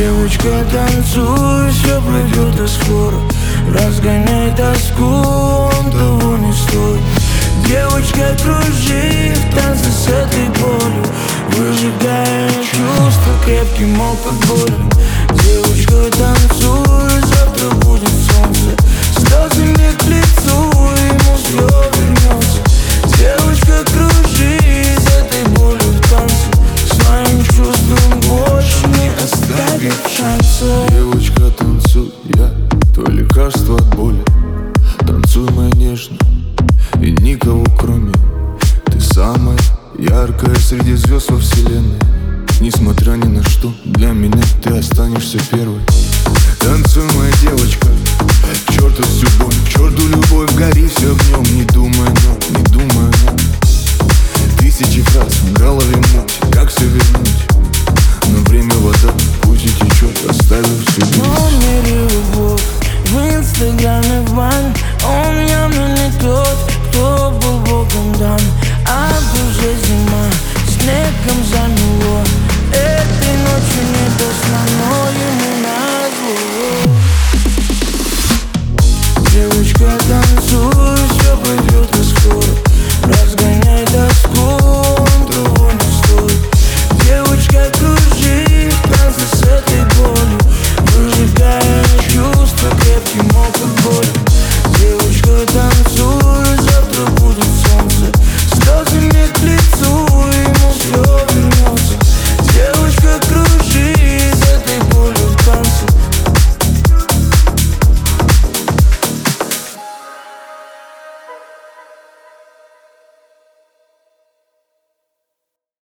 Девочка, танцуй, все пройдет и скоро. Разгоняй тоску, он того не стоит. Девочка, кружи в танце с этой болью. Выжигая чувства крепким алкоголем Девочка, танцуй, нежно И никого кроме Ты самая яркая среди звезд во вселенной. Несмотря ни на что, для меня ты останешься первой. Танцуй, моя девочка, к черту всю боль, к черту любовь Гори все в нем, не думай о не думай о Тысячи фраз в голове муть, как все вернуть? Но время вода, пусть и течет, оставив всю Но Номер любовь в инстаграме в бане hoje que eu danço